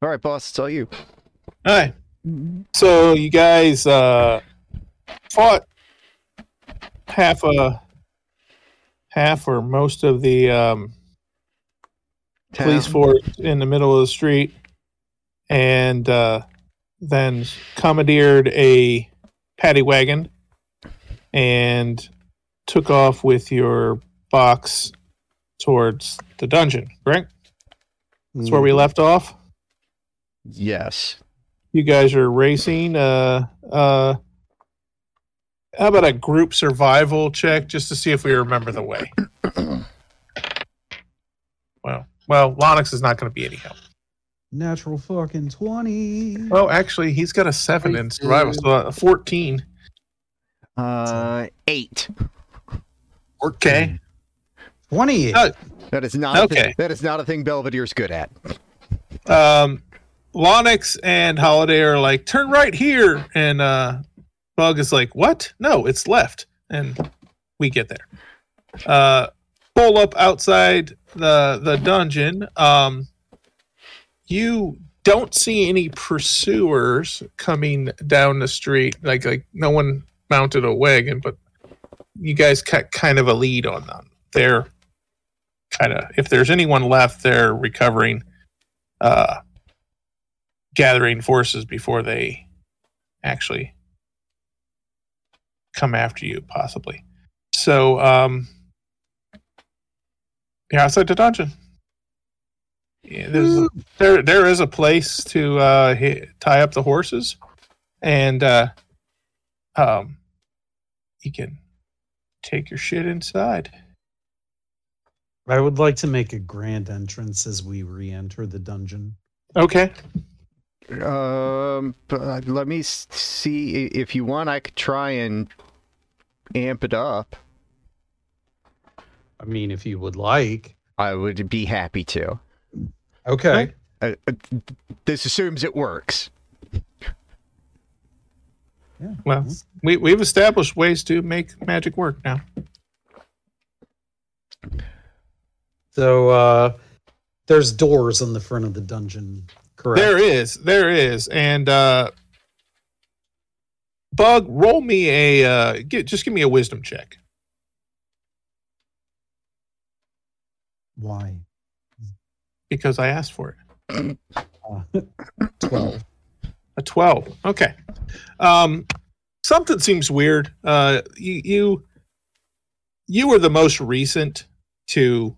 All right, boss, it's all you. All right. So you guys uh, fought half a half or most of the um, police force in the middle of the street, and uh, then commandeered a paddy wagon and took off with your box towards the dungeon. Correct? That's where we left off. Yes. You guys are racing. Uh, uh, how about a group survival check just to see if we remember the way? well, well, Lonix is not going to be any help. Natural fucking 20. Oh, actually, he's got a seven in survival, so a fourteen. Uh, eight. Okay. 28. Uh, That is not. A Okay. thing, that is not a thing Belvedere's good at. um, Lonix and Holiday are like, turn right here, and uh, Bug is like, what? No, it's left, and we get there. Uh, pull up outside the the dungeon. Um, you don't see any pursuers coming down the street. Like like no one mounted a wagon, but you guys got kind of a lead on them. They're kind of if there's anyone left, they're recovering uh, gathering forces before they actually come after you, possibly. So, um, you're outside the dungeon. Yeah, there's a, there there is a place to uh, hit, tie up the horses, and uh, um, you can take your shit inside. I would like to make a grand entrance as we re enter the dungeon. Okay. Um, but let me see if you want. I could try and amp it up. I mean, if you would like. I would be happy to. Okay. Uh, uh, this assumes it works. Yeah. Well, we we've established ways to make magic work now. So uh there's doors on the front of the dungeon, correct? There is, there is, and uh, Bug, roll me a uh, get, just give me a wisdom check. Why? because I asked for it. Uh, 12. A twelve. Okay. Um, something seems weird. Uh, you you you were the most recent to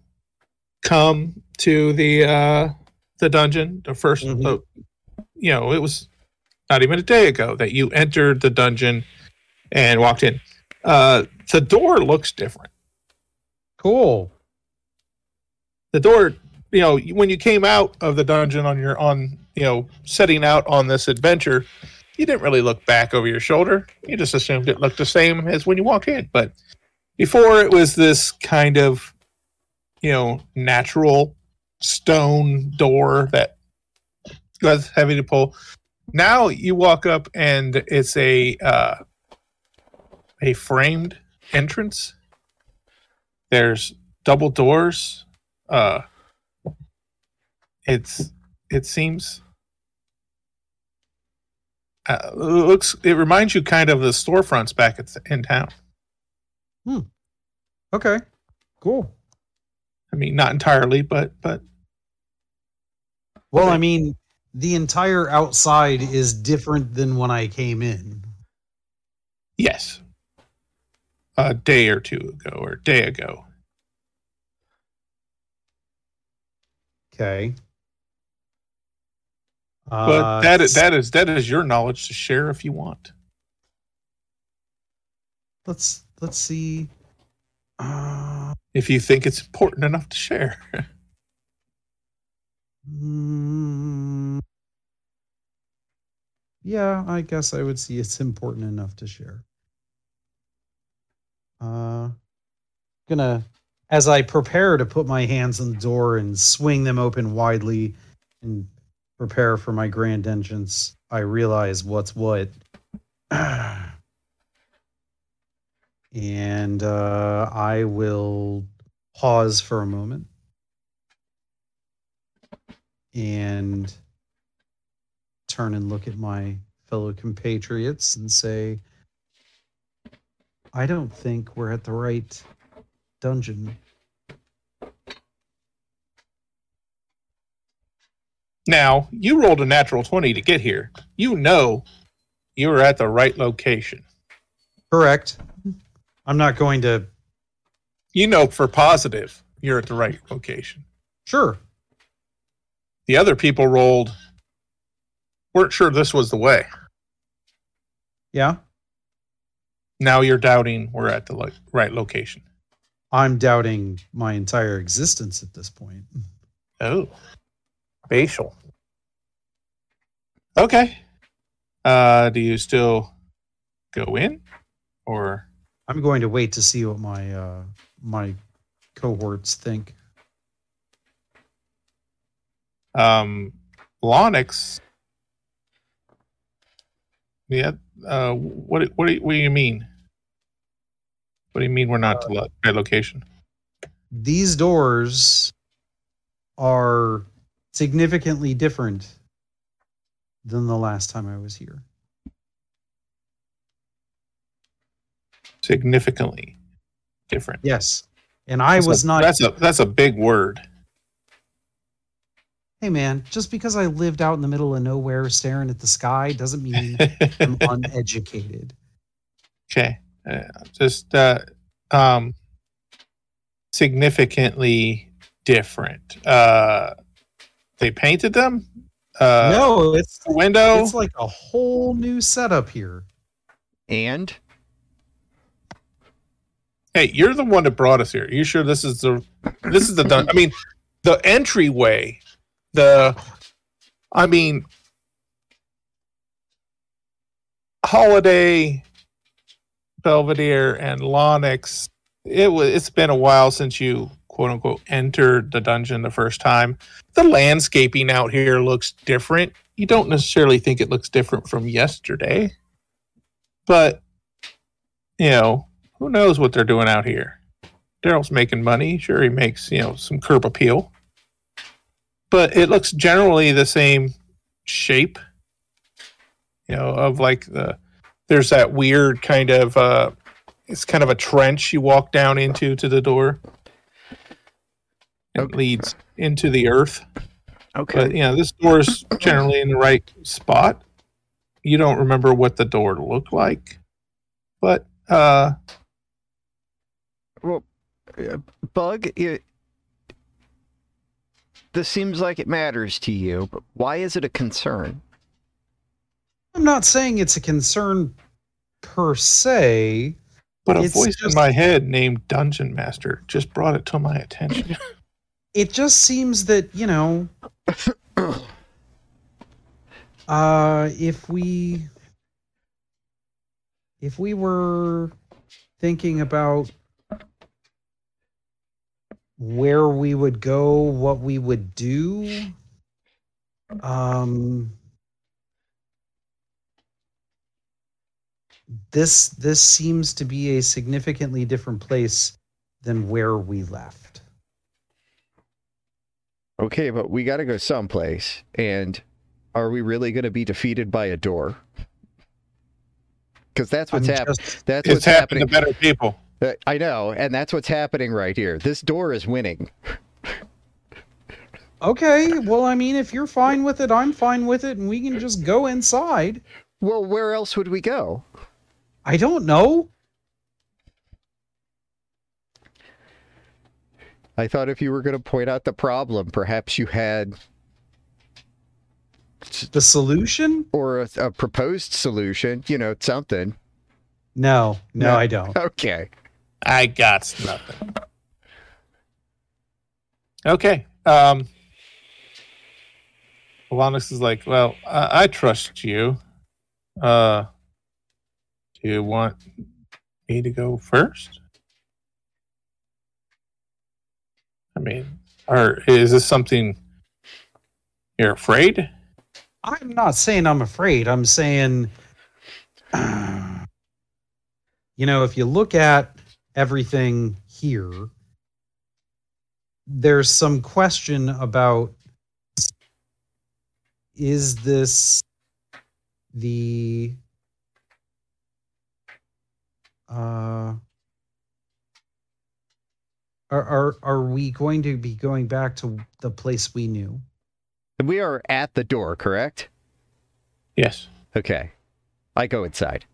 come to the uh the dungeon. The 1st Mhm. uh, you know, it was not even a day ago that you entered the dungeon and walked in. Uh, the door looks different. Cool. the door you know when you came out of the dungeon on your on you know setting out on this adventure you didn't really look back over your shoulder you just assumed it looked the same as when you walked in but before it was this kind of you know natural stone door that was heavy to pull now you walk up and it's a uh a framed entrance there's double doors uh it's it seems uh, it looks it reminds you kind of the storefronts back at, in town Hmm. Okay. Cool. i mean not entirely but but Well, I mean, the entire outside is different than when I came in. yes a day or two ago or a day ago Okay. but Uh, that is that is that is your knowledge to share if you want let's let's see. Uh, if you think it's important enough to share mm, yeah, I guess I would see it's important enough to share. Uh, gonna as I prepare to put my hands on the door and swing them open widely and prepare for my grand entrance, I realize what's what. and uh, I will pause for a moment and turn and look at my fellow compatriots and say, I don't think we're at the right dungeon. Now, you rolled a natural 20 to get here. You know you were at the right location. Correct. I'm not going to. You know for positive you're at the right location. Sure. The other people rolled, weren't sure this was the way. Yeah. Now you're doubting we're at the lo- right location. I'm doubting my entire existence at this point. Oh, facial. Okay. Uh, do you still go in, or I'm going to wait to see what my uh, my cohorts think. Um, Lonix? Yeah. Uh, what what do you, what do you mean? What do you mean we're not to the right location? These doors are significantly different than the last time I was here. Significantly different. Yes. And I That's was a- not That's a that's a big word. Hey man, just because I lived out in the middle of nowhere staring at the sky doesn't mean I'm uneducated. Okay. Uh, just uh, um, significantly different. Uh, they painted them. Uh, no, it's the window. it's like a whole new setup here. And hey, you're the one that brought us here. Are you sure this is the this is the dun- I mean, the entryway. The, I mean, holiday, Belvedere, and Lonix. It was. It's been a while since you quote unquote entered the dungeon the first time. The landscaping out here looks different. You don't necessarily think it looks different from yesterday, but you know who knows what they're doing out here. Daryl's making money. Sure, he makes you know some curb appeal, but it looks generally the same shape. You know, of like the there's that weird kind of uh, it's kind of a trench you walk down into to the door. It Okay. leads into the earth. okay, But you know, this door's generally in the right spot. You don't remember what the door looked like, but uh, well, uh, Bug, it, this seems like it matters to you, but why is it a concern? I'm not saying it's a concern per se. but a voice just- in my head named Dungeon Master just brought it to my attention. It just seems that, you know, uh if we if we were thinking about where we would go, what we would do, um this this seems to be a significantly different place than where we left. Okay, but we got to go someplace, and are we really going to be defeated by a door? Because that's what's happening. That's what's happening. to better people. I know, and that's what's happening right here. This door is winning. Okay, well, I mean, if you're fine with it, I'm fine with it, and we can just go inside. Well, where else would we go? I don't know. I thought if you were going to point out the problem, perhaps you had The solution? or a, a proposed solution. You know, something. No, no, No. I don't. Okay. I got nothing. Okay. Um, Alonix is like, well, I, I trust you. Uh, do you want me to go first? I mean, or is this something you're afraid? I'm not saying I'm afraid. I'm saying, you know, if you look at everything here, there's some question about is this the uh are, are are we going to be going back to the place we knew? We are at the door, correct? Yes. Okay. I go inside.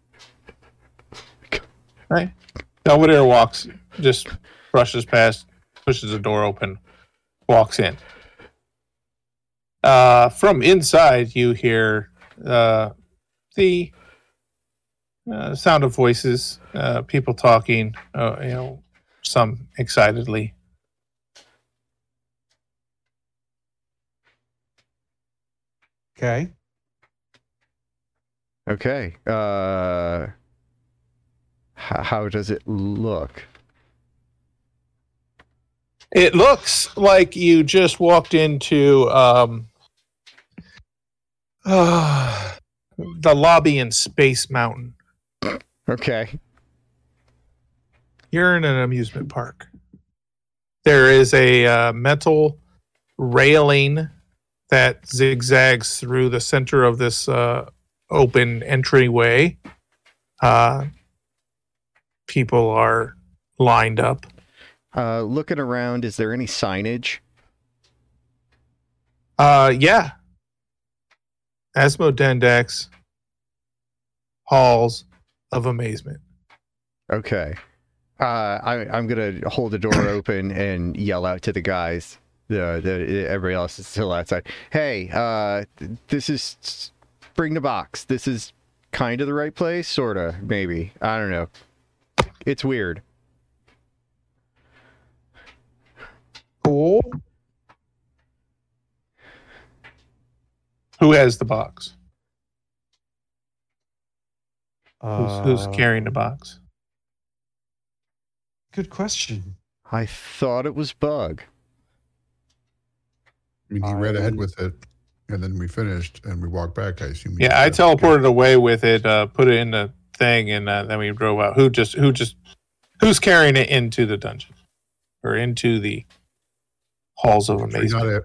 Right. Belvedere walks, just brushes past, pushes the door open, walks in. Uh, from inside, you hear uh, the uh, sound of voices, uh, people talking, uh, you know, some excitedly. Okay. Okay. Uh h- how does it look? It looks like you just walked into um, the lobby in Space Mountain. Okay. You're in an amusement park. There is a uh, metal railing that zigzags through the center of this uh, open entryway. Uh, people are lined up. Uh looking around, is there any signage? Uh, yeah. Azmodendak's Halls of Amazement. Okay. Uh, I, I'm gonna hold the door open and yell out to the guys. The, the everybody else is still outside. Hey, uh, this is bring the box. This is kind of the right place, sorta, maybe. I don't know. It's weird. Cool. Who has the box? Who's, Uh, who's carrying the box? Good question. I thought it was Bug. I mean, he read ahead with it, and then we finished, and we walked back. I assume. Yeah, I teleported away with it, uh, put it in the thing, and uh, then we drove out. Who just who just who's carrying it into the dungeon or into the halls of "Okay, got amazement? it.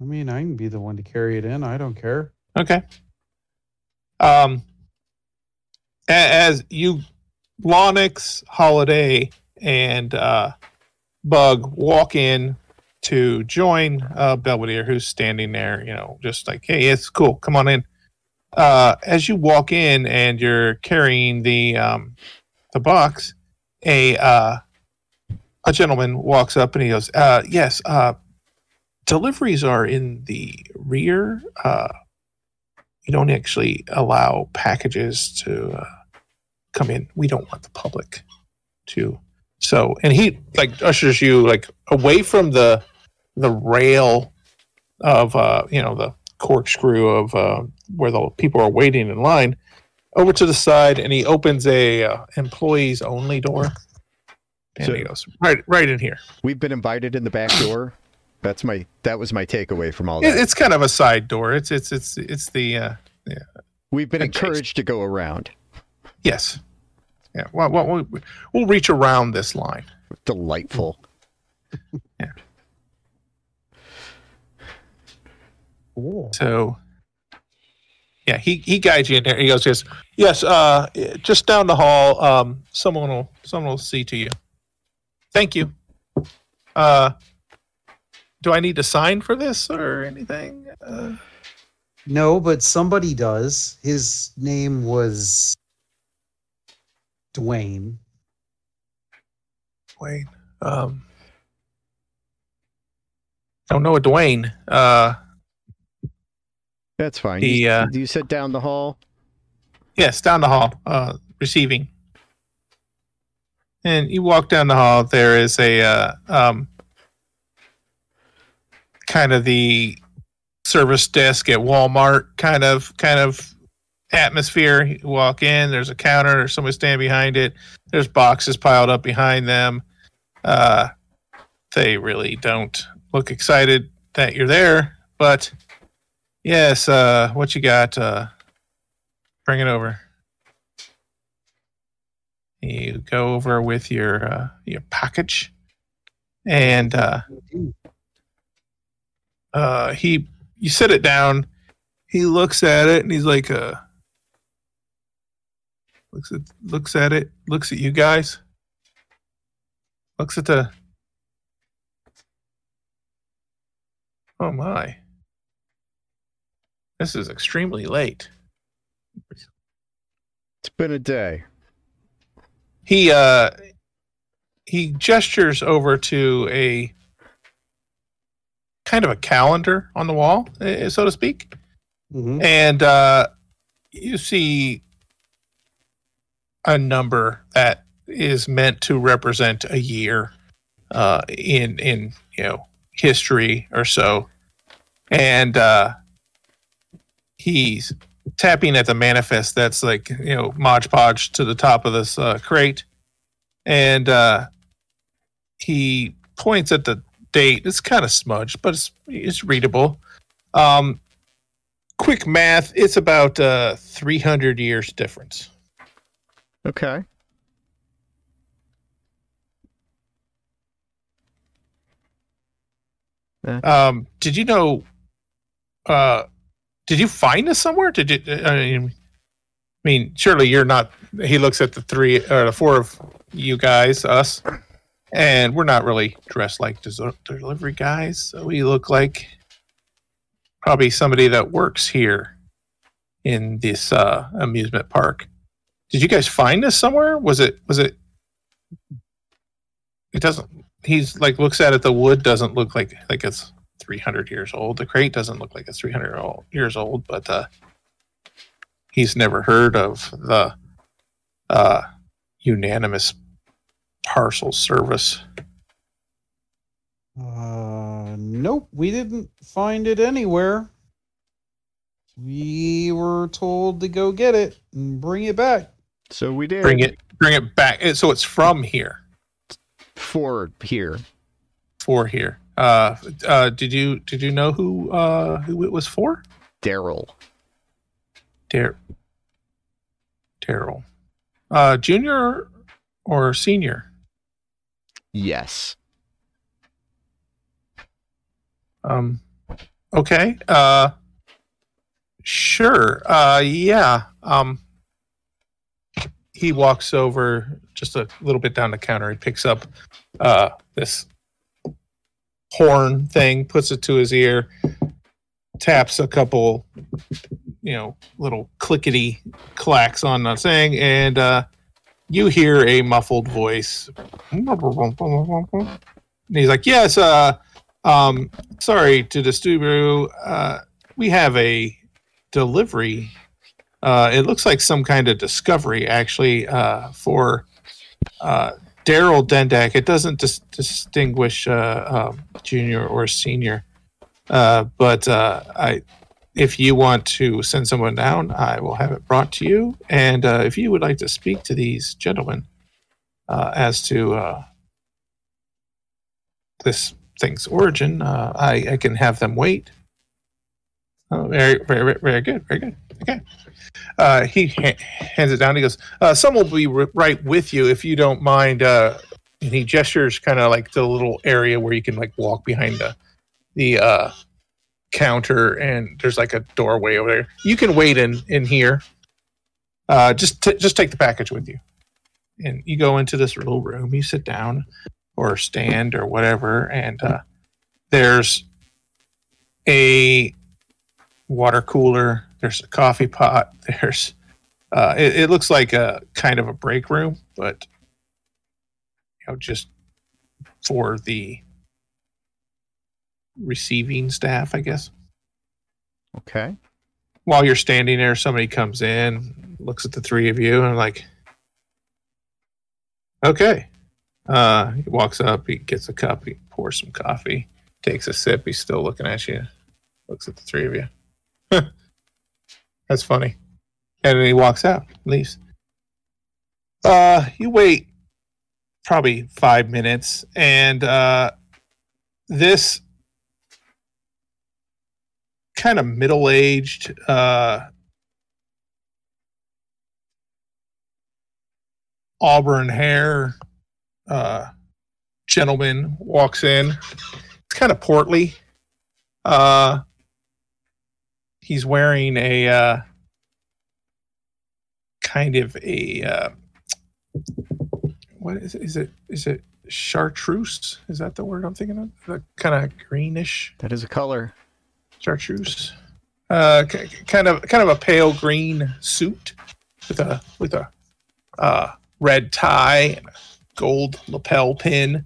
I mean, I can be the one to carry it in. I don't care. Okay. Um, as you, Lonix, Holiday, and uh, Bug walk in to join uh, Belvedere, who's standing there, you know, just like, hey, it's cool, come on in. Uh, as you walk in and you're carrying the um, the box, a uh, a gentleman walks up and he goes, uh, "Yes, uh, deliveries are in the rear." Uh, we don't actually allow packages to uh, come in. We don't want the public to. So, and he like ushers you like away from the the rail of uh, you know the corkscrew of uh, where the people are waiting in line over to the side, and he opens a uh, employees only door, and So- he goes right right in here. We've been invited in the back door. That's my that was my takeaway from all It, that. it's kind of a side door. It's it's it's it's the uh, We've been encouraged to go around. yes, yeah. Well, well, we'll, we'll reach around this line. Delightful. Cool. So, yeah, he he guides you in there. He goes, yes, yes, uh, just down the hall. Um, someone will someone will see to you. Thank you. Uh, do I need to sign for this or anything? Uh, No, but somebody does. His name was Dwayne. Dwayne. Um, I don't know a Dwayne. Uh, That's fine. The, you, uh, you said down the hall. Yes, down the hall, uh, receiving. And you walk down the hall. There is a uh, um, kind of the service desk at Walmart kind of kind of atmosphere. You walk in. There's a counter. There's somebody standing behind it. There's boxes piled up behind them. Uh, they really don't look excited that you're there, but yes. Uh, what you got? Uh, bring it over. You go over with your uh, your package, and uh, uh, he you sit it down. he looks at it and he's like, uh, looks at looks at it, looks at you guys, looks at the. Oh my! This is extremely late. It's been a day. He uh, he gestures over to a kind of a calendar on the wall, eh, so to speak. Mhm. and uh, you see a number that is meant to represent a year uh, in in you know history or so, and uh, he's tapping at the manifest that's like you know Mod Podge to the top of this uh, crate, and uh, he points at the date. It's kind of smudged, but it's it's readable. Um, quick math it's about uh 300 years difference Okay. um did you know uh did you find this somewhere? Did you i mean, I mean surely you're not he looks at the three or the four of you guys us and we're not really dressed like delivery guys so we look like probably somebody that works here in this uh amusement park. Did you guys find this somewhere? Was it was it it doesn't he's like looks at it the wood doesn't look like like it's 300 years old the crate doesn't look like it's 300 years old but uh he's never heard of the uh unanimous parcel service Uh, nope, we didn't find it anywhere. We were told to go get it and bring it back. So we did bring it bring it back so it's from here for here. for here uh uh did you did you know who uh who it was for Daryl. Dar- Daryl uh junior or senior Yes. Um, okay. Uh, sure. Uh, yeah. Um, he walks over just a little bit down the counter. He picks up uh, this horn thing, puts it to his ear, taps a couple, you know, little clickety clacks on the thing, and uh, you hear a muffled voice. And he's like, "Yes, uh, um, sorry to disturb you. Uh, we have a delivery. Uh, it looks like some kind of discovery, actually, uh, for uh, Daryl Dendak. It doesn't dis- distinguish uh, um, junior or senior, uh, but uh, I, if you want to send someone down, I will have it brought to you. And uh, if you would like to speak to these gentlemen uh, as to uh, this thing's origin, I, I can have them wait. Oh, very, very, very good, very good. Okay. Uh, he ha- hands it down. He goes, uh, "Some will be r- right with you if you don't mind." Uh, and he gestures kind of like the little area where you can like walk behind the the uh, counter, and there's like a doorway over there. You can wait in in here. Uh, just t- just take the package with you, and you go into this little room. You sit down or stand or whatever, and uh, there's a water cooler. There's a coffee pot. There's uh, it, it looks like a kind of a break room, but you know, just for the receiving staff, I guess. Okay. While you're standing there, somebody comes in, looks at the three of you, and like, okay. Uh, he walks up, he gets a cup, he pours some coffee, takes a sip. He's still looking at you, looks at the three of you. That's funny. And then he walks out, leaves. Uh, you wait probably five minutes, and uh, this kind of middle-aged, uh, auburn hair uh, gentleman walks in. It's kind of portly. Uh, he's wearing a uh, kind of a uh, what is it? Is it is it chartreuse? Is that the word I'm thinking of? The kind of greenish That is a color. chartreuse. Uh, k- kind of kind of a pale green suit with a with a uh, red tie and a gold lapel pin. And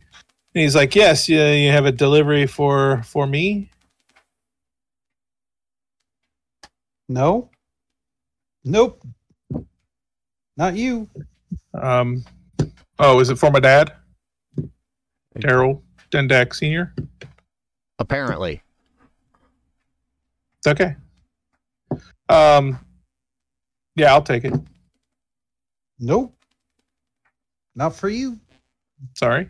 he's like, "Yes, you, you have a delivery for for me." No. Nope. Not you. Um, oh, is it for my dad, Daryl Dendak Senior? Apparently. Okay. Um, yeah, I'll take it. Nope. Not for you. Sorry.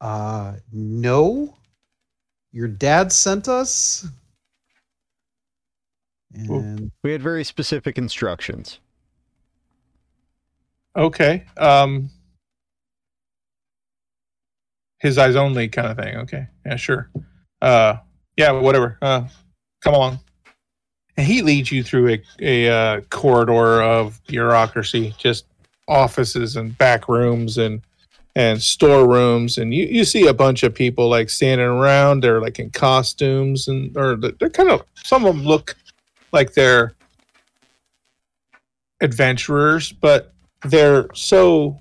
Uh no. Your dad sent us. Well- And We had very specific instructions. Okay. Um, his eyes only kind of thing. Okay. Yeah, sure. Uh, yeah, whatever. Uh, come along. And he leads you through a, a uh, corridor of bureaucracy, just offices and back rooms and and storerooms, and you, you see a bunch of people like standing around. They're like in costumes, and or they're kind of some of them look like they're adventurers, but they're so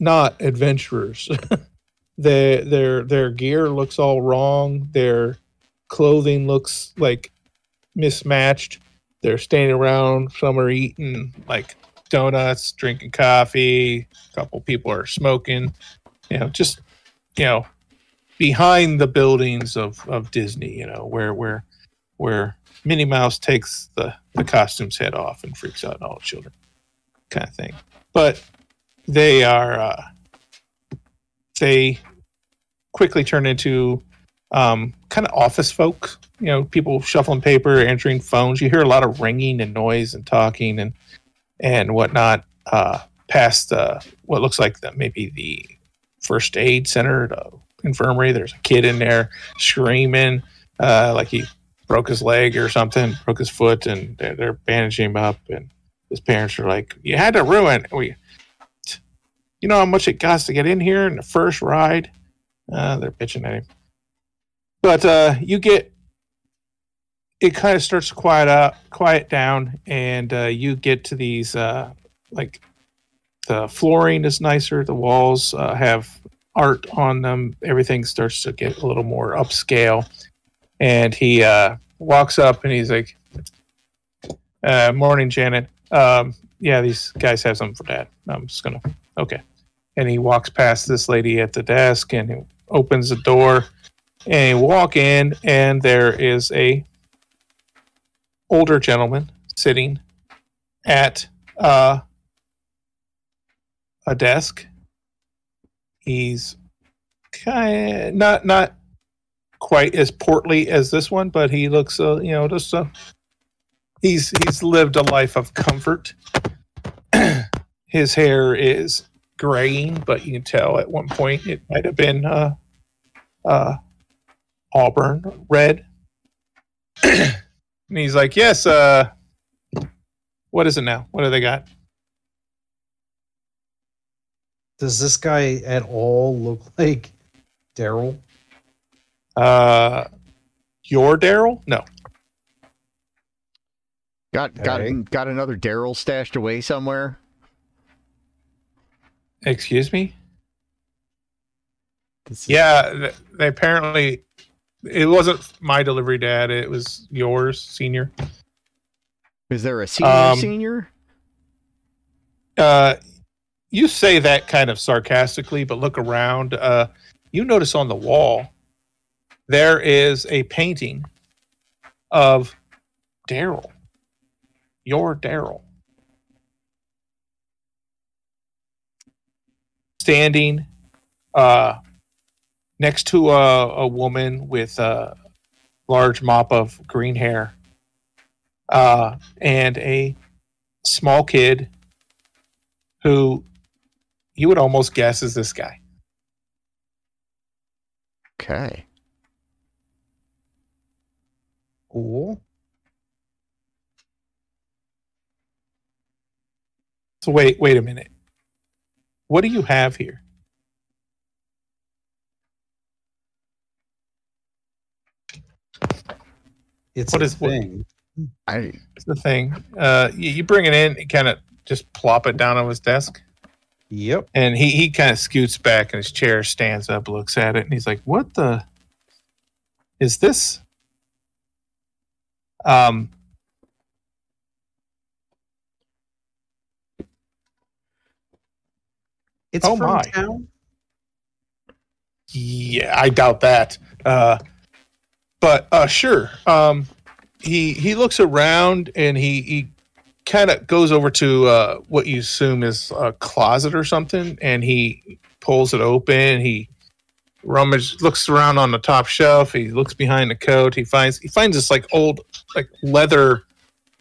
not adventurers. their their their gear looks all wrong. Their clothing looks like mismatched. They're standing around. Some are eating like donuts, drinking coffee. A couple people are smoking. You know, just you know, behind the buildings of of Disney. You know, where where where Minnie Mouse takes the the costume's head off and freaks out all the children, kind of thing. But they are uh, they quickly turn into um, kind of office folk, You know, people shuffling paper, answering phones. You hear a lot of ringing and noise and talking and and whatnot uh, past uh, what looks like the, maybe the first aid center, the infirmary. There's a kid in there screaming uh, like he broke his leg or something, broke his foot, and they're, they're bandaging him up. And his parents are like, "You had to ruin. We, you know how much it costs to get in here in the first ride." Uh, they're bitching at him, but uh, you get it. Kind of starts to quiet up, quiet down, and uh, you get to these uh, like the flooring is nicer. The walls uh, have art on them. Everything starts to get a little more upscale. And he uh, walks up and he's like, uh, "Morning, Janet. Um, yeah, these guys have something for Dad. I'm just gonna okay." And he walks past this lady at the desk and he opens the door and you walk in and there is a older gentleman sitting at uh, a desk. He's kind not not quite as portly as this one, but he looks uh, you know just uh, he's he's lived a life of comfort. His hair is graying, but you can tell at one point it might have been uh, uh, auburn red. and he's like, "Yes, uh, what is it now? What do they got?" does this guy at all look like Daryl? Uh, your Daryl? No. Got got Okay. got another Daryl stashed away somewhere. Excuse me. Is- Yeah, they apparently it wasn't my delivery dad. It was yours, senior. Is there a senior Um, senior? Uh, you say that kind of sarcastically, but look around. Uh, you notice on the wall there is a painting of Daryl. Your Daryl. Standing uh, next to a, a woman with a large mop of green hair uh, and a small kid who you would almost guess is this guy. Okay. Cool. So wait, wait a minute. What do you have here? It's What a is- what- thing. I It's the thing. Uh, you, you bring it in, you kind of just plop it down on his desk, Yep. and he he kind of scoots back in his chair, stands up, looks at it, and he's like, "What the is this?" Um, It's Oh from my. town. Yeah, I doubt that. Uh, but uh, sure. Um, he he looks around and he he kind of goes over to uh, what you assume is a closet or something, and he pulls it open. He rummage looks around on the top shelf. He looks behind the coat. He finds he finds this like old like leather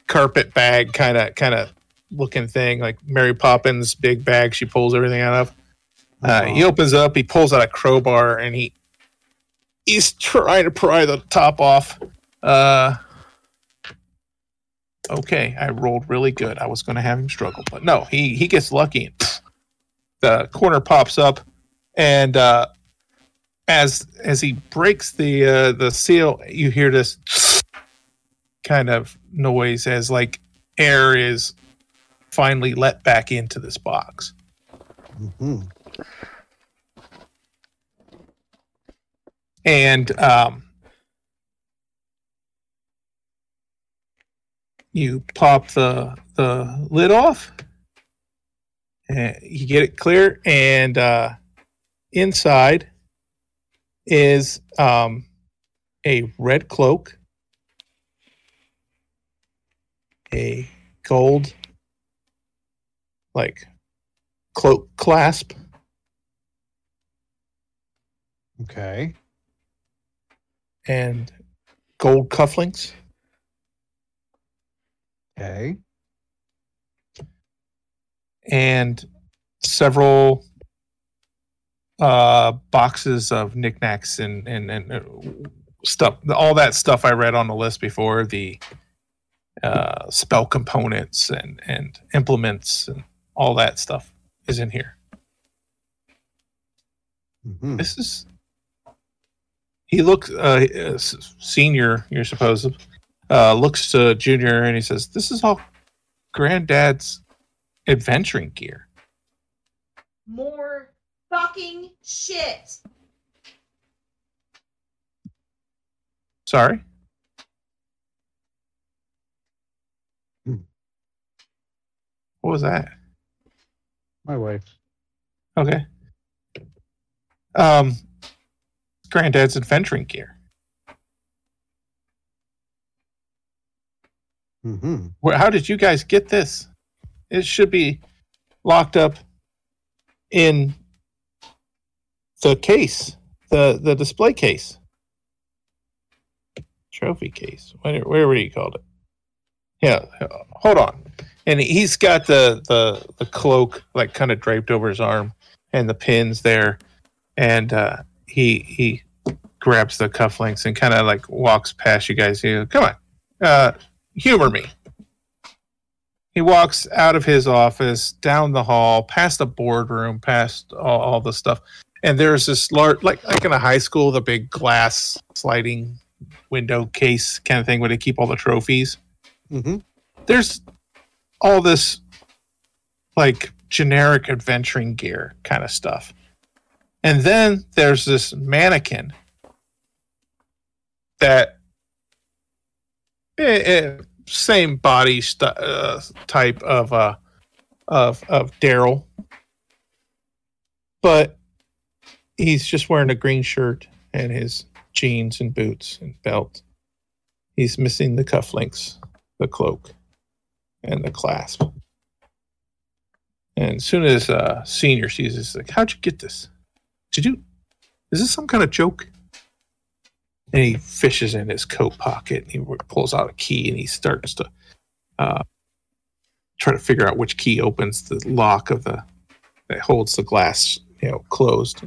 carpet bag kind of kind of looking thing like Mary Poppins big bag. She pulls everything out of. Uh, he opens up, he pulls out a crowbar, and he he's trying to pry the top off. Uh, okay, I rolled really good. I was going to have him struggle, but no, he he gets lucky. And pff, the corner pops up, and uh, as as he breaks the uh, the seal, you hear this kind of noise as like air is finally let back into this box. Mhm. and um, you pop the the lid off and you get it clear and uh, inside is um, a red cloak a gold like cloak clasp Okay. and gold cufflinks Okay. and several uh boxes of knickknacks and and and uh, stuff all that stuff i read on the list before the uh spell components and and implements and all that stuff is in here Mhm. this is he looks uh uh, senior you're supposed uh looks to junior and he says this is all granddad's adventuring gear More fucking shit. Sorry. What was that? My wife. Okay. Um, granddad's adventuring gear. hmm Where? How did you guys get this? It should be locked up in the case, the the display case, trophy case, whatever, whatever you called it. Yeah, hold on. And he's got the the the cloak like kind of draped over his arm, and the pins there, and uh, he he grabs the cufflinks and kind of like walks past you guys. He goes, Come on, uh, humor me. He walks out of his office, down the hall, past the boardroom, past all, all the stuff, and there's this large, like like in a high school, the big glass sliding window case kind of thing where they keep all the trophies. hmm There's all this like generic adventuring gear kind of stuff, and then there's this mannequin that eh, eh, same body st- uh, type of uh of of Daryl, but he's just wearing a green shirt and his jeans and boots and belt. He's missing the cufflinks, the cloak, and the clasp. And as soon as uh, senior sees this, like, how'd you get this? Did you? Is this some kind of joke? And he fishes in his coat pocket and he pulls out a key and he starts to uh, try to figure out which key opens the lock of the that holds the glass, you know, closed.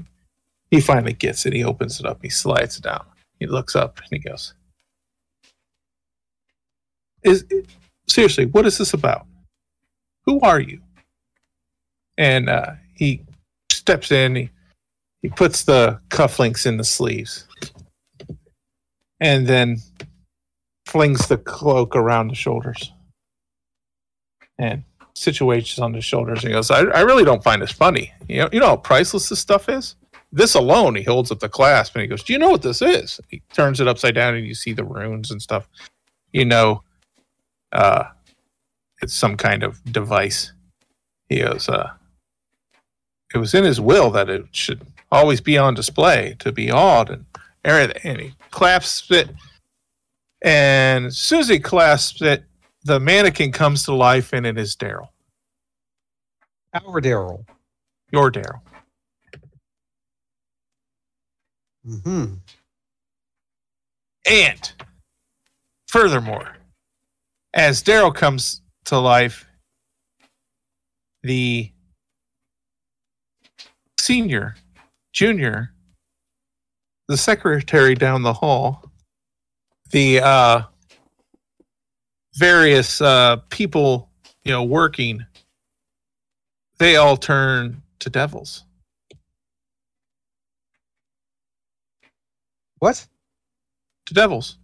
He finally gets it. He opens it up. He slides it down. He looks up and he goes, is seriously, what is this about? Who are you? And uh, he steps in. He he puts the cufflinks in the sleeves, and then flings the cloak around the shoulders, and situations on the shoulders. And he goes, "I, I really don't find this funny. You know, you know how priceless this stuff is." This alone, he holds up the clasp and he goes, "Do you know what this is?" He turns it upside down and you see the runes and stuff. You know, uh, it's some kind of device. He goes, uh, it was in his will that it should always be on display to be awed and everything. And he clasps it. And as soon as he clasps it, the mannequin comes to life and it is Daryl. Our Daryl. Your Daryl. Hmm And furthermore, as Daryl comes to life, the senior, junior, the secretary down the hall, the uh, various uh, people, you know, working, they all turn to devils. What? To devils.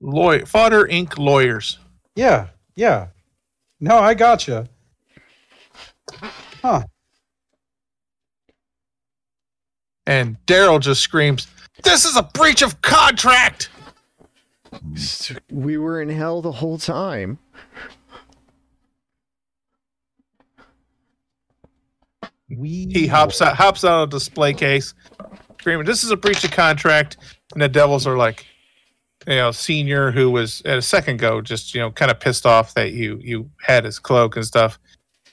Lawyer, fodder Inc. lawyers. Yeah, yeah. No, I gotcha. Huh. And Daryl just screams, This is a breach of contract! We were in hell the whole time. We He hops out hops out of the display case, screaming, This is a breach of contract. And the devils are like, you know, senior who was at a second go, just, you know, kind of pissed off that you you had his cloak and stuff.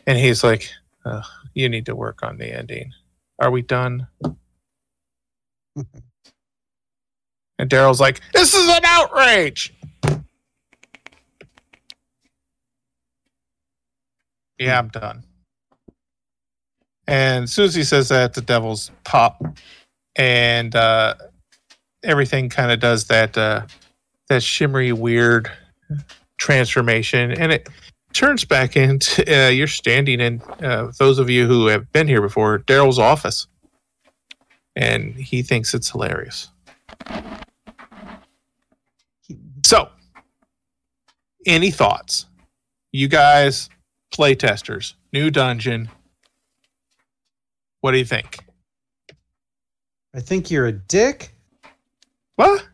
And he's like, "Ugh, you need to work on the ending. Are we done? and Daryl's like, This is an outrage. Yeah, I'm done. And as soon as he says that, the devils pop, and uh, everything kind of does that uh, that shimmery, weird transformation, and it turns back into uh, you're standing in. Uh, those of you who have been here before, Daryl's office, and he thinks it's hilarious. So, any thoughts? You guys, playtesters, new dungeon. What do you think? I think you're a dick. What?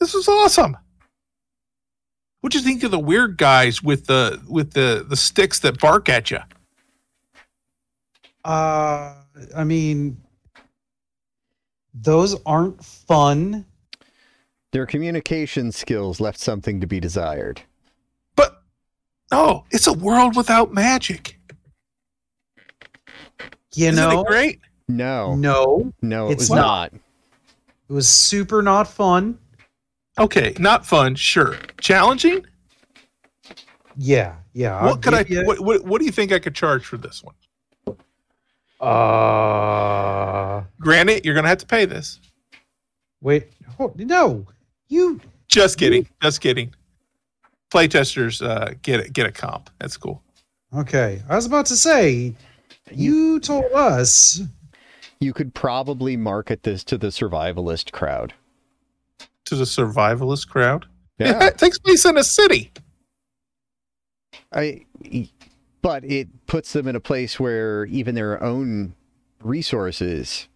This is awesome. What'd you think of the weird guys with the with the the sticks that bark at you? Uh, I mean, those aren't fun. Their communication skills left something to be desired. But no, it's a world without magic. You Isn't know, it great? No, no, no, it It's was not. not. it was super not fun. Okay, not fun, sure. Challenging? Yeah, yeah. I'll what could I you- what, what what do you think I could charge for this one? Uh, Granted, you're gonna have to pay this. wait, hold, no, you. Just kidding. Just kidding. Playtesters uh, get it get a comp. That's cool. Okay, I was about to say, you told us. You could probably market this to the survivalist crowd. To the survivalist crowd. Yeah, it takes place in a city. I. But it puts them in a place where even their own resources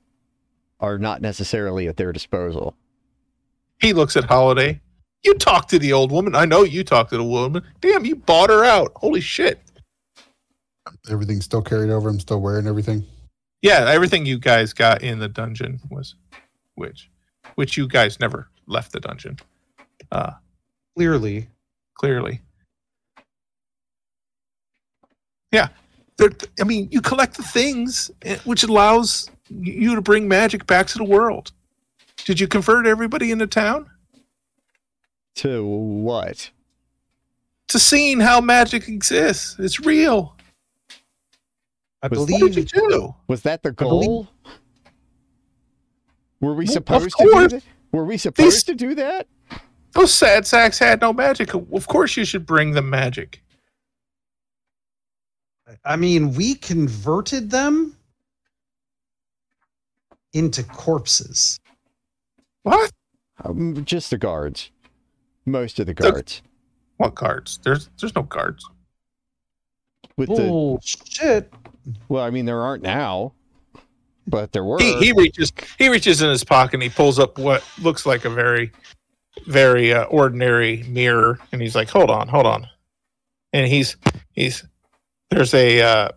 are not necessarily at their disposal. He looks at Holiday. You talked to the old woman. I know you talked to the woman. Damn, you bought her out. Holy shit. Everything's still carried over. I'm still wearing everything. Yeah, everything you guys got in the dungeon was which which you guys never left the dungeon. Uh Clearly, clearly. Yeah. There, I mean, you collect the things, eh, which allows you to bring magic back to the world. Did you convert everybody in the town To what? to seeing how magic exists? It's real. I Was- What did you believe. do? Was that the believe- goal? Were we Well, supposed to do that? Were we supposed These- to do that? Those sad sacks had no magic. Of course, you should bring them magic. I mean, we converted them into corpses. What? Um, just the guards. Most of the So- guards. What cards? There's there's no cards. With the Bullshit. Well, I mean, there aren't now, but there were. He, he reaches he reaches in his pocket and he pulls up what looks like a very very uh, ordinary mirror and he's like hold on hold on and he's he's there's a uh,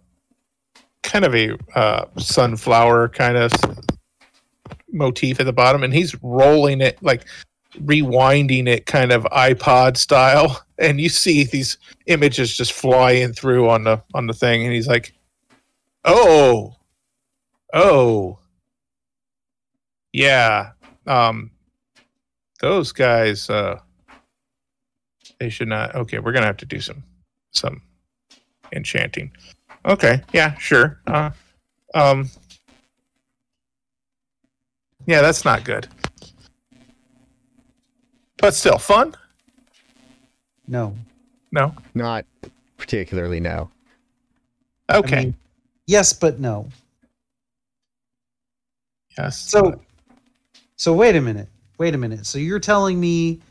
kind of a uh, sunflower kind of motif at the bottom and he's rolling it like rewinding it kind of iPod style and you see these images just flying through on the on the thing and he's like oh. Oh. Yeah. Um those guys uh they should not okay we're gonna have to do some some enchanting. Okay yeah sure uh um yeah that's not good. But still fun? No. no? Not particularly, no. I okay. mean, yes, but no. yes So, so wait a minute. Wait a minute. So you're telling me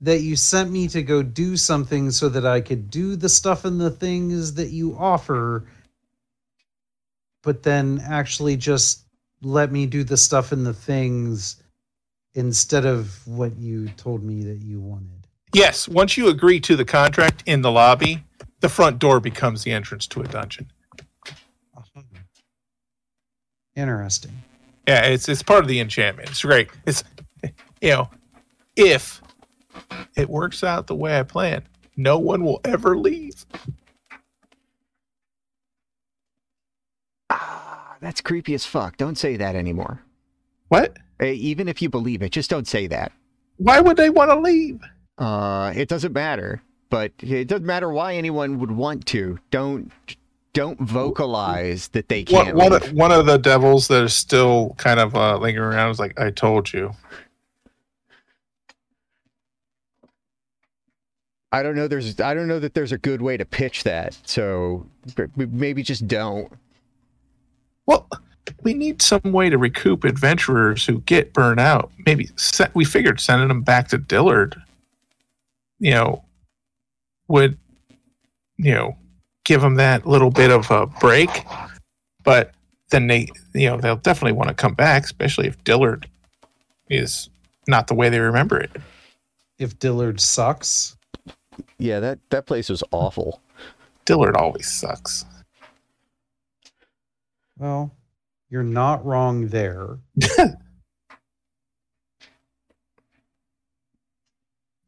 that you sent me to go do something so that I could do the stuff and the things that you offer, but then actually just let me do the stuff and the things instead of what you told me that you wanted. yes once you agree to the contract in the lobby the front door becomes the entrance to a dungeon Interesting. Yeah, it's it's part of the enchantment. It's great. It's you know, if it works out the way I plan, no one will ever leave. Ah, that's creepy as fuck. Don't say that anymore. What? Even if you believe it, just don't say that. Why would they want to leave? Uh, it doesn't matter. But it doesn't matter why anyone would want to. Don't don't vocalize that they can't. one, of, one of the devils that is still kind of uh, lingering around is like, I told you. I don't know. There's I don't know that there's a good way to pitch that. So maybe just don't. Well, we need some way to recoup adventurers who get burned out. Maybe se- we figured sending them back to Dillard, you know, would, you know, give them that little bit of a break. But then they, you know, they'll definitely want to come back, especially if Dillard is not the way they remember it. If Dillard sucks, Yeah, that that place was awful. Dillard always sucks. well, you're not wrong there.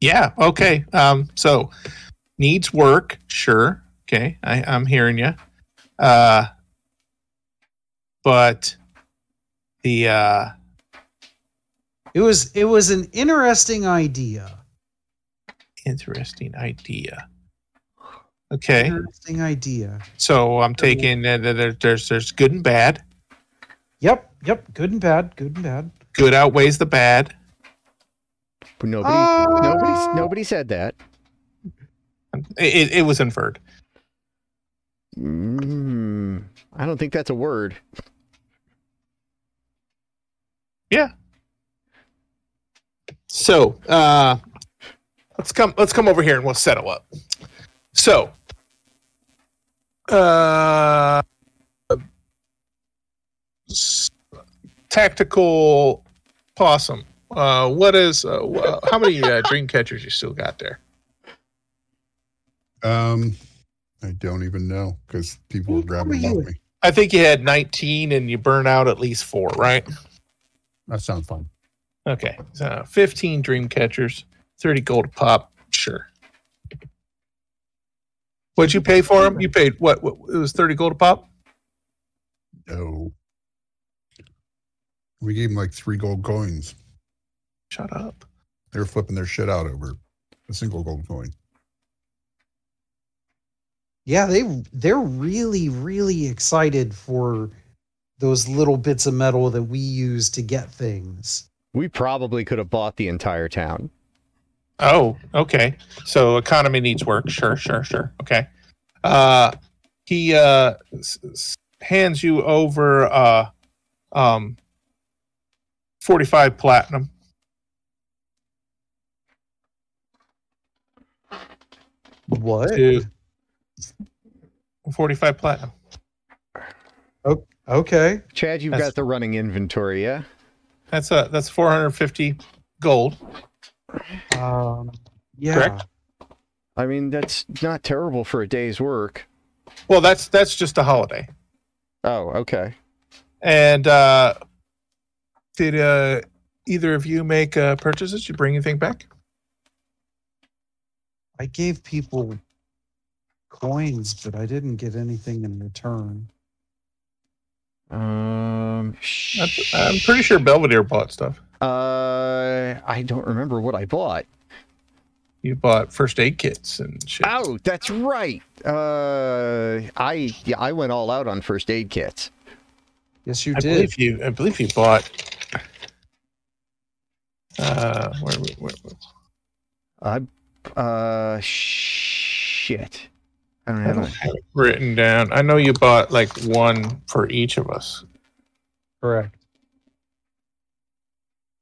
Yeah. Okay. Um. So needs work. Sure. Okay. I, I'm hearing you. Uh. But the uh. It was it was an interesting idea. Interesting idea. Okay. Interesting idea. So I'm taking uh, there, there's there's good and bad. Yep, yep. Good and bad. Good and bad. Good outweighs the bad. But nobody Uh, nobody nobody said that. It, it, it was inferred. Mm, I don't think that's a word. Yeah. So uh, let's come let's come over here and we'll settle up. So uh, tactical possum. Uh, what is uh, how many uh, dream catchers you still got there? Um, I don't even know because people were grabbing them off me. I think you had 19 and you burn out at least four, right? That sounds fun. Okay, so 15 dream catchers, 30 gold a pop. Sure. What'd you pay for them? You paid what? what it was 30 gold a pop. No. We gave them like three gold coins. Shut up. They were flipping their shit out over a single gold coin. Yeah, they they're really really excited for those little bits of metal that we use to get things. We probably could have bought the entire town. Oh, okay. So economy needs work. Sure, sure, sure. Okay. Uh, he uh, s- s- hands you over uh, um, 45 platinum. What? To 45 platinum. Okay. Chad, you've That's- got the running inventory, yeah? That's a that's 450 gold. Um, yeah. Correct. I mean, that's not terrible for a day's work. Well, that's that's just a holiday. Oh, okay. And uh, did uh, either of you make uh, purchases? You bring anything back? I gave people coins, but I didn't get anything in return. Um, I'm, sh- I'm pretty sure Belvedere bought stuff. Uh, I don't remember what I bought. You bought first aid kits and shit. Oh, that's right. Uh, I yeah, I went all out on first aid kits. Yes, you I did. believe you. I believe you bought. Uh, where, where, where, I uh shit. I don't I have don't have it written down. I know you bought like one for each of us. Correct.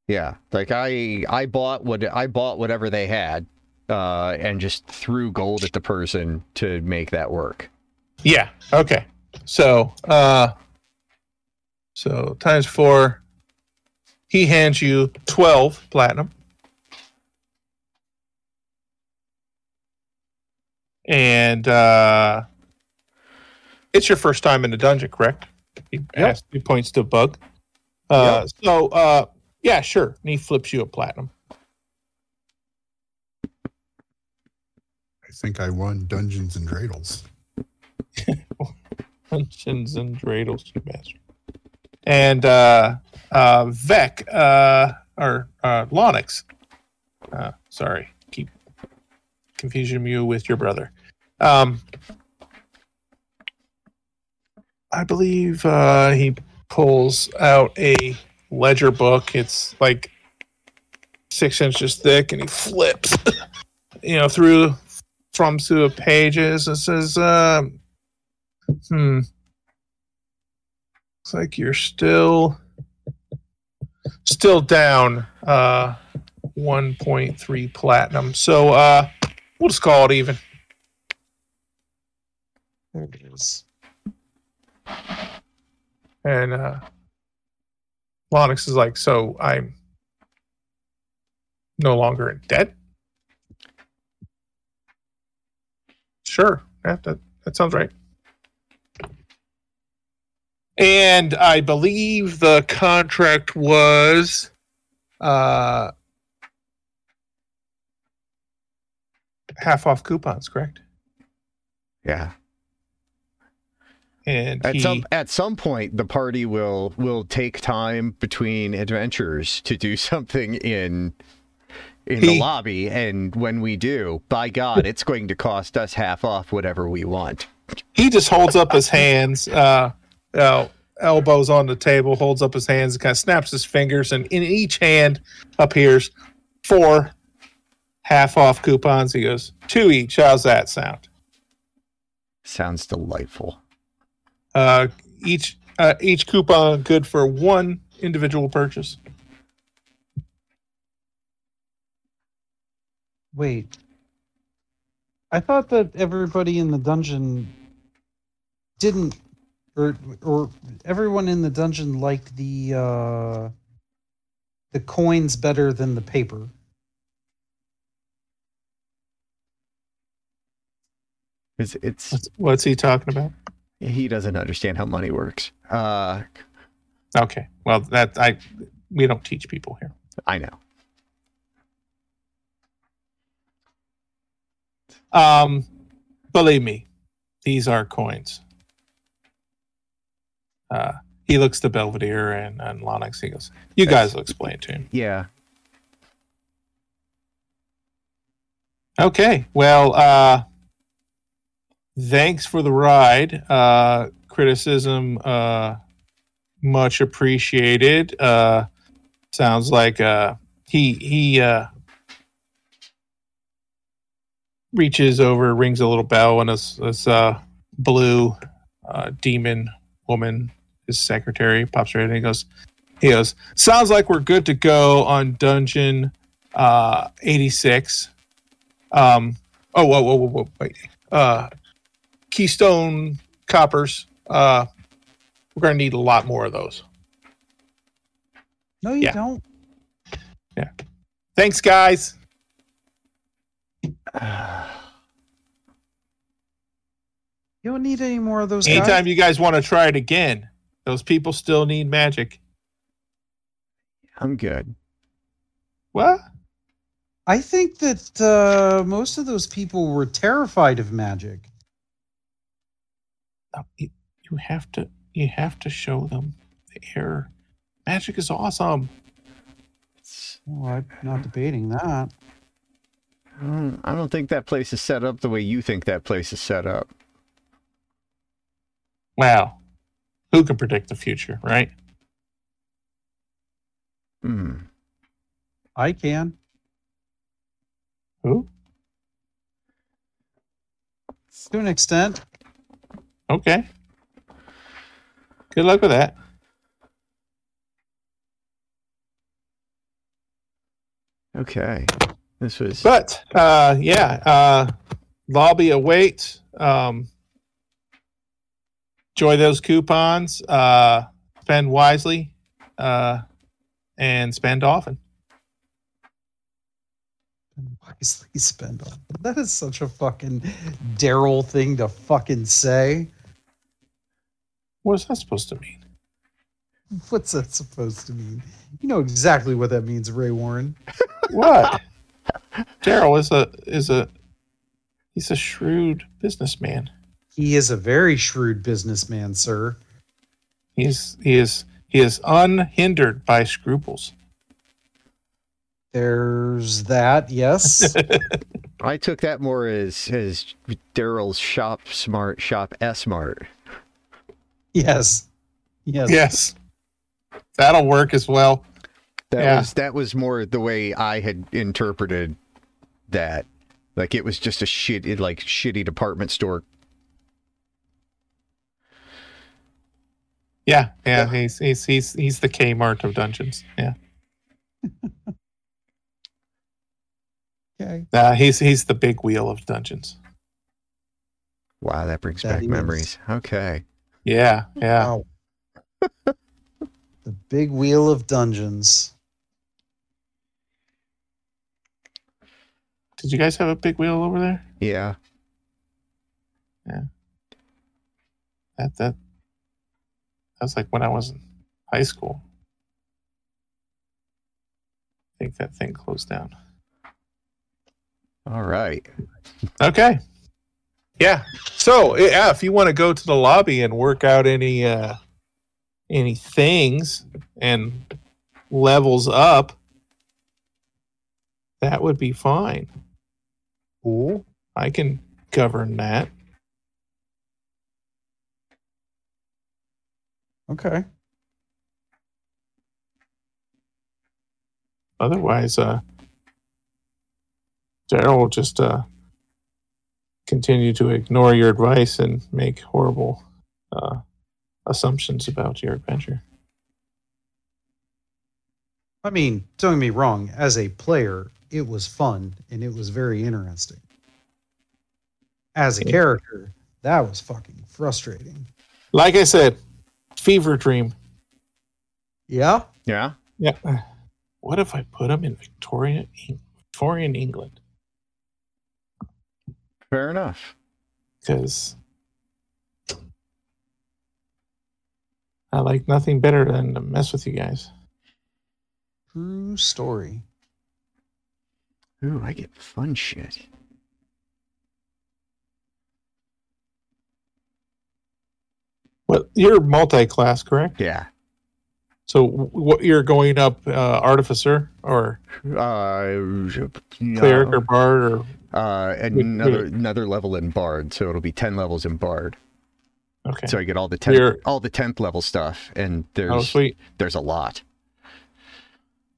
Yeah, like I I bought what I bought whatever they had, uh, and just threw gold at the person to make that work. Yeah. Okay. So, uh, so times four. He hands you twelve platinum, and uh, it's your first time in the dungeon, correct? He asks. He points to a bug. Uh, So, uh, yeah, sure. And he flips you a platinum. I think I won Dungeons and Dreidels. Dungeons and Dreidels, you bastard. And uh, uh, Vec, uh, or uh, Lonix. Uh, sorry, keep confusing you with your brother. Um, I believe uh, he pulls out a ledger book. It's like six inches thick, and he flips, you know, through from the pages. and says, um, "Hmm, looks like you're still still down uh 1.3 platinum. So uh we'll just call it even. There it is. And uh Lonix is like, so I'm no longer in debt? Sure. Yeah, that, that sounds right. And I believe the contract was uh half off coupons, correct? Yeah. And At he, some at some point, the party will will take time between adventures to do something in in the lobby, and when we do, by God, it's going to cost us half off whatever we want. he just holds up his hands, uh, uh, elbows on the table, holds up his hands, and kind of snaps his fingers, and in each hand appears four half off coupons. He goes, two each. How's that sound? Sounds delightful. Uh, each uh, each coupon good for one individual purchase. Wait. I thought that everybody in the dungeon didn't or or everyone in the dungeon liked the uh the coins better than the paper. It's, it's What's, what's he talking about? He doesn't understand how money works. Uh, Okay, well that I we don't teach people here. I know. Um, believe me, these are coins. Uh, he looks to Belvedere and, and Lonix. He goes, You guys will explain to him. Yeah. Okay. Well, uh, thanks for the ride. Uh, criticism, uh, much appreciated. Uh, sounds like uh, he he uh, reaches over, rings a little bell, and this, this uh, blue uh, demon woman, his secretary, pops right in. He goes, he goes, sounds like we're good to go on dungeon uh, 86. Um, oh, whoa, whoa, whoa, whoa, wait. Uh, Keystone coppers. Uh, we're going to need a lot more of those. No, you Yeah. don't. Yeah. Thanks, guys. You don't need any more of those guys. Anytime you guys want to try it again, those people still need magic. I'm good. What? I think that uh, most of those people were terrified of magic. No, you, you have to you have to show them the error. Magic is awesome. Well, I'm not debating that. I don't, I don't think that place is set up the way you think that place is set up. Wow. Who can predict the future, right? Hmm. I can. Who? To an extent. Okay. Good luck with that. Okay. This was. But uh yeah, uh lobby awaits. Um enjoy those coupons. Uh spend wisely. Uh and spend often. Wisely spend on. That is such a fucking Daryl thing to fucking say. What is that supposed to mean? What's that supposed to mean? You know exactly what that means, Ray Warren. What? Daryl is a is a he's a shrewd businessman. He is a very shrewd businessman, sir. He's he is he is unhindered by scruples. There's that, yes. I took that more as as Daryl's shop smart, shop S smart. Yes. Yes. Yes. That'll work as well. That Yeah. was that was more the way I had interpreted that. Like it was just a shit, like shitty department store. Yeah, yeah, he's he's he's he's the Kmart of dungeons. Yeah. Okay. Uh, he's he's the big wheel of dungeons. Wow, that brings That back is- memories. Okay. Yeah, yeah. Wow. the big wheel of dungeons. Did you guys have a big wheel over there? Yeah. Yeah. That that that's like when I was in high school. I think that thing closed down. All right. Okay. Yeah. So yeah, if you want to go to the lobby and work out any uh any things and levels up, that would be fine. Cool. I can govern that. Okay. Otherwise, uh Daryl will just uh continue to ignore your advice and make horrible uh assumptions about your adventure. I mean, don't get me wrong, as a player, it was fun and it was very interesting. As a Yeah. character, that was fucking frustrating. Like I said, fever dream. Yeah? Yeah. Yeah. What if I put them in Victorian Victorian England? Fair enough. Because I like nothing better than to mess with you guys. True story. Ooh, I get fun shit. Well, you're multi-class, correct? Yeah. So, what you're going up, uh, artificer or Uh, cleric no. or bard or uh, another another level in Bard, so it'll be ten levels in Bard. okay? So I get all the tenth You're- all the tenth level stuff, and there's oh, sweet. there's a lot.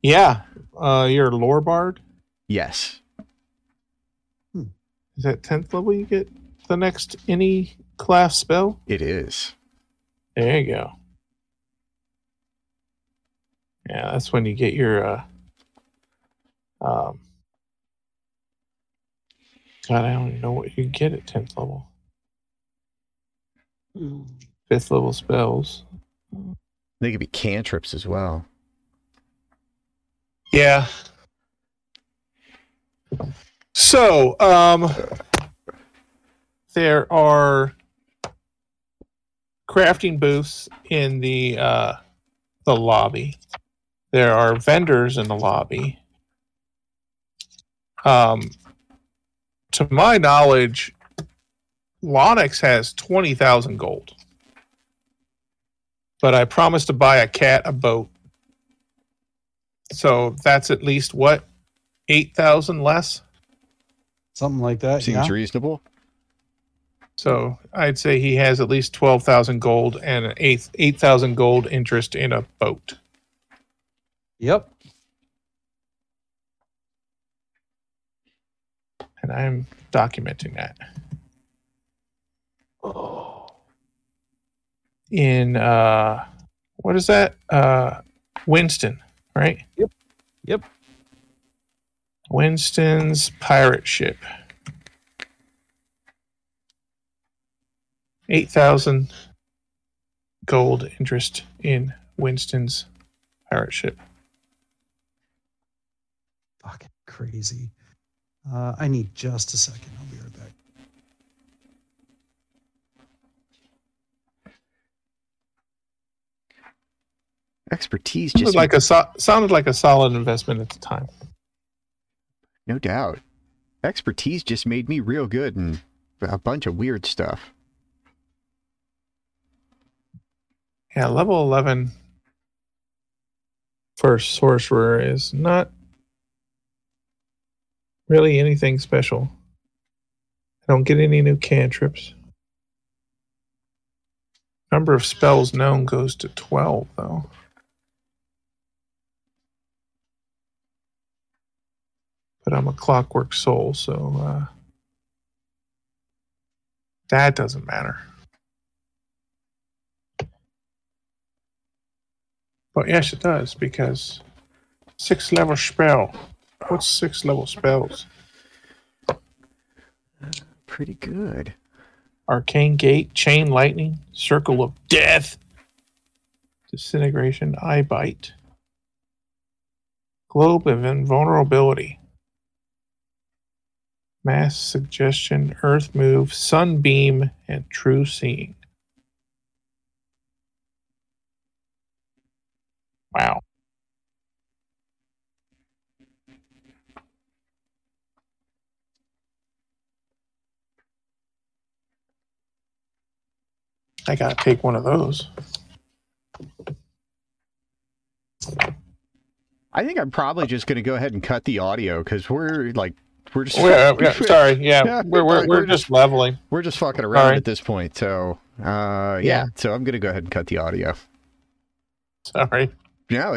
Yeah, uh, you're lore bard. Yes. Is that tenth level? You get the next any class spell. It is. There you go. Yeah, that's when you get your uh um God, I don't even know what you get at tenth level. Fifth level spells. They could be cantrips as well. Yeah. So, um there are crafting booths in the uh the lobby. There are vendors in the lobby. Um to my knowledge, Lonix has 20,000 gold. But I promised to buy a cat a boat. So that's at least what? 8,000 less? Something like that. Seems yeah. reasonable. So I'd say he has at least 12,000 gold and an eight 8,000 gold interest in a boat. Yep. And I'm documenting that. Oh. In, uh, what is that? Uh, Winston, right? Yep. Yep. Winston's pirate ship. 8,000 gold interest in Winston's pirate ship. Fucking crazy. Uh, I need just a second. I'll be right back. Expertise Sounded just like a so- sounded like a solid investment at the time. no doubt. Expertise just made me real good and a bunch of weird stuff. Yeah, level 11 for sorcerer is not really anything special. I don't get any new cantrips. Number of spells known goes to 12, though. But I'm a clockwork soul, so uh, that doesn't matter. But yes, it does because six level spell. What's six level spells? Pretty good. Arcane Gate, Chain Lightning, Circle of Death, Disintegration, Eye Bite, Globe of Invulnerability, Mass Suggestion, Earth Move, Sunbeam, and True Seeing. Wow. I gotta take one of those. I think I'm probably just going to go ahead and cut the audio because we're like, we're just, yeah, yeah, sorry, yeah, Yeah, we're, we're, we're we're just- just leveling. we're just fucking around Sorry. at this point. So, uh, yeah. Yeah. So I'm going to go ahead and cut the audio. Sorry. Yeah,